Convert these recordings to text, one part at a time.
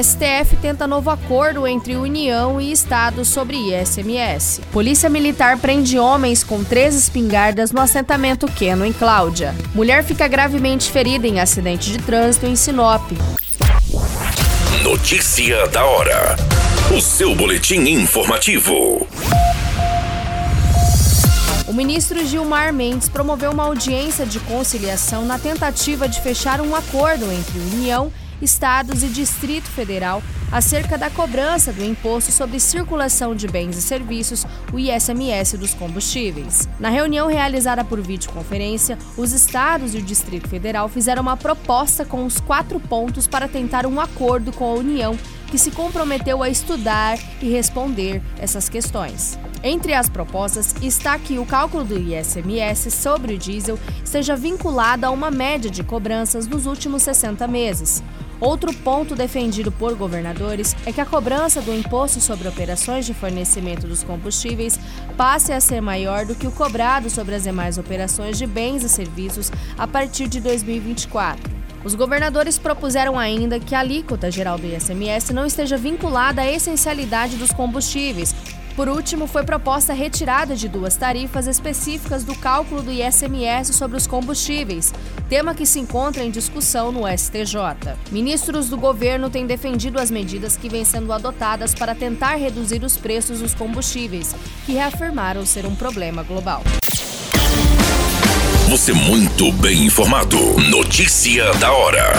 STF tenta novo acordo entre União e Estado sobre ISMS. Polícia Militar prende homens com três espingardas no assentamento Queno, em Cláudia. Mulher fica gravemente ferida em acidente de trânsito em Sinop. Notícia da hora. O seu boletim informativo. O ministro Gilmar Mendes promoveu uma audiência de conciliação na tentativa de fechar um acordo entre União e estados e Distrito Federal acerca da cobrança do Imposto sobre Circulação de Bens e Serviços, o ISMS dos combustíveis. Na reunião realizada por videoconferência, os estados e o Distrito Federal fizeram uma proposta com os quatro pontos para tentar um acordo com a União, que se comprometeu a estudar e responder essas questões. Entre as propostas está que o cálculo do ISMS sobre o diesel esteja vinculado a uma média de cobranças nos últimos 60 meses. Outro ponto defendido por governadores é que a cobrança do imposto sobre operações de fornecimento dos combustíveis passe a ser maior do que o cobrado sobre as demais operações de bens e serviços a partir de 2024. Os governadores propuseram ainda que a alíquota geral do ISMS não esteja vinculada à essencialidade dos combustíveis, por último, foi proposta a retirada de duas tarifas específicas do cálculo do ISMS sobre os combustíveis, tema que se encontra em discussão no STJ. Ministros do governo têm defendido as medidas que vêm sendo adotadas para tentar reduzir os preços dos combustíveis, que reafirmaram ser um problema global. Você muito bem informado. Notícia da hora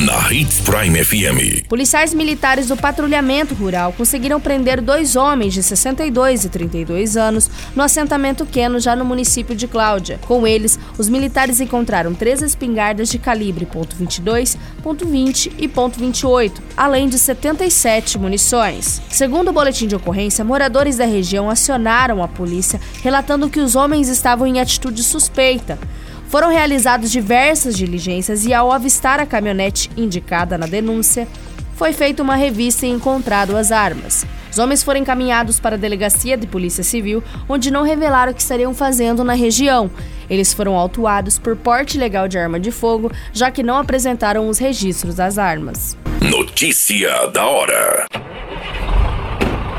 na Hits Prime FM. Policiais militares do patrulhamento rural conseguiram prender dois homens de 62 e 32 anos no assentamento Queno, já no município de Cláudia. Com eles, os militares encontraram três espingardas de calibre .22, .20 e .28, além de 77 munições. Segundo o boletim de ocorrência, moradores da região acionaram a polícia relatando que os homens estavam em atitude suspeita. Foram realizadas diversas diligências e, ao avistar a caminhonete indicada na denúncia, foi feita uma revista e encontrado as armas. Os homens foram encaminhados para a delegacia de Polícia Civil, onde não revelaram o que estariam fazendo na região. Eles foram autuados por porte ilegal de arma de fogo, já que não apresentaram os registros das armas. Notícia da hora.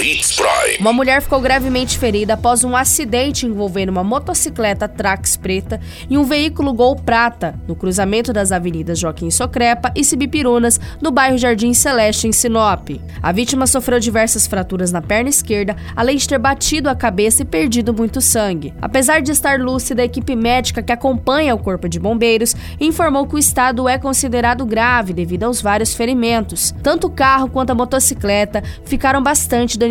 Hits Prime. Uma mulher ficou gravemente ferida após um acidente envolvendo uma motocicleta Trax preta e um veículo Gol prata no cruzamento das avenidas Joaquim Socrepa e Cibipirunas, no bairro Jardim Celeste, em Sinop. A vítima sofreu diversas fraturas na perna esquerda, além de ter batido a cabeça e perdido muito sangue. Apesar de estar lúcida, a equipe médica que acompanha o corpo de bombeiros informou que o estado é considerado grave devido aos vários ferimentos. Tanto o carro quanto a motocicleta ficaram bastante danificados.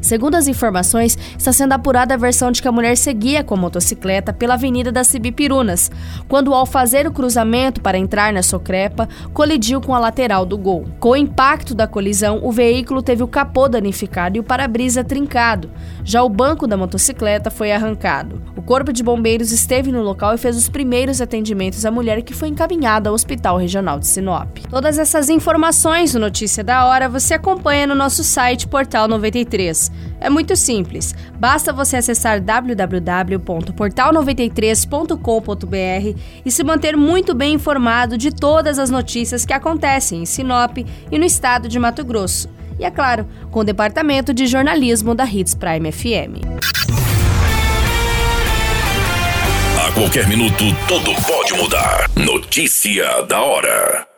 Segundo as informações, está sendo apurada a versão de que a mulher seguia com a motocicleta pela Avenida das Cibipirunas, quando, ao fazer o cruzamento para entrar na Socrepa, colidiu com a lateral do Gol. Com o impacto da colisão, o veículo teve o capô danificado e o para-brisa trincado. Já o banco da motocicleta foi arrancado. O Corpo de Bombeiros esteve no local e fez os primeiros atendimentos à mulher que foi encaminhada ao Hospital Regional de Sinop. Todas essas informações no Notícia da Hora você acompanha no nosso site Portal 93. É muito simples. Basta você acessar www.portal93.com.br e se manter muito bem informado de todas as notícias que acontecem em Sinop e no estado de Mato Grosso. E é claro, com o departamento de jornalismo da Hits Prime FM. A qualquer minuto, tudo pode mudar. Notícia da hora.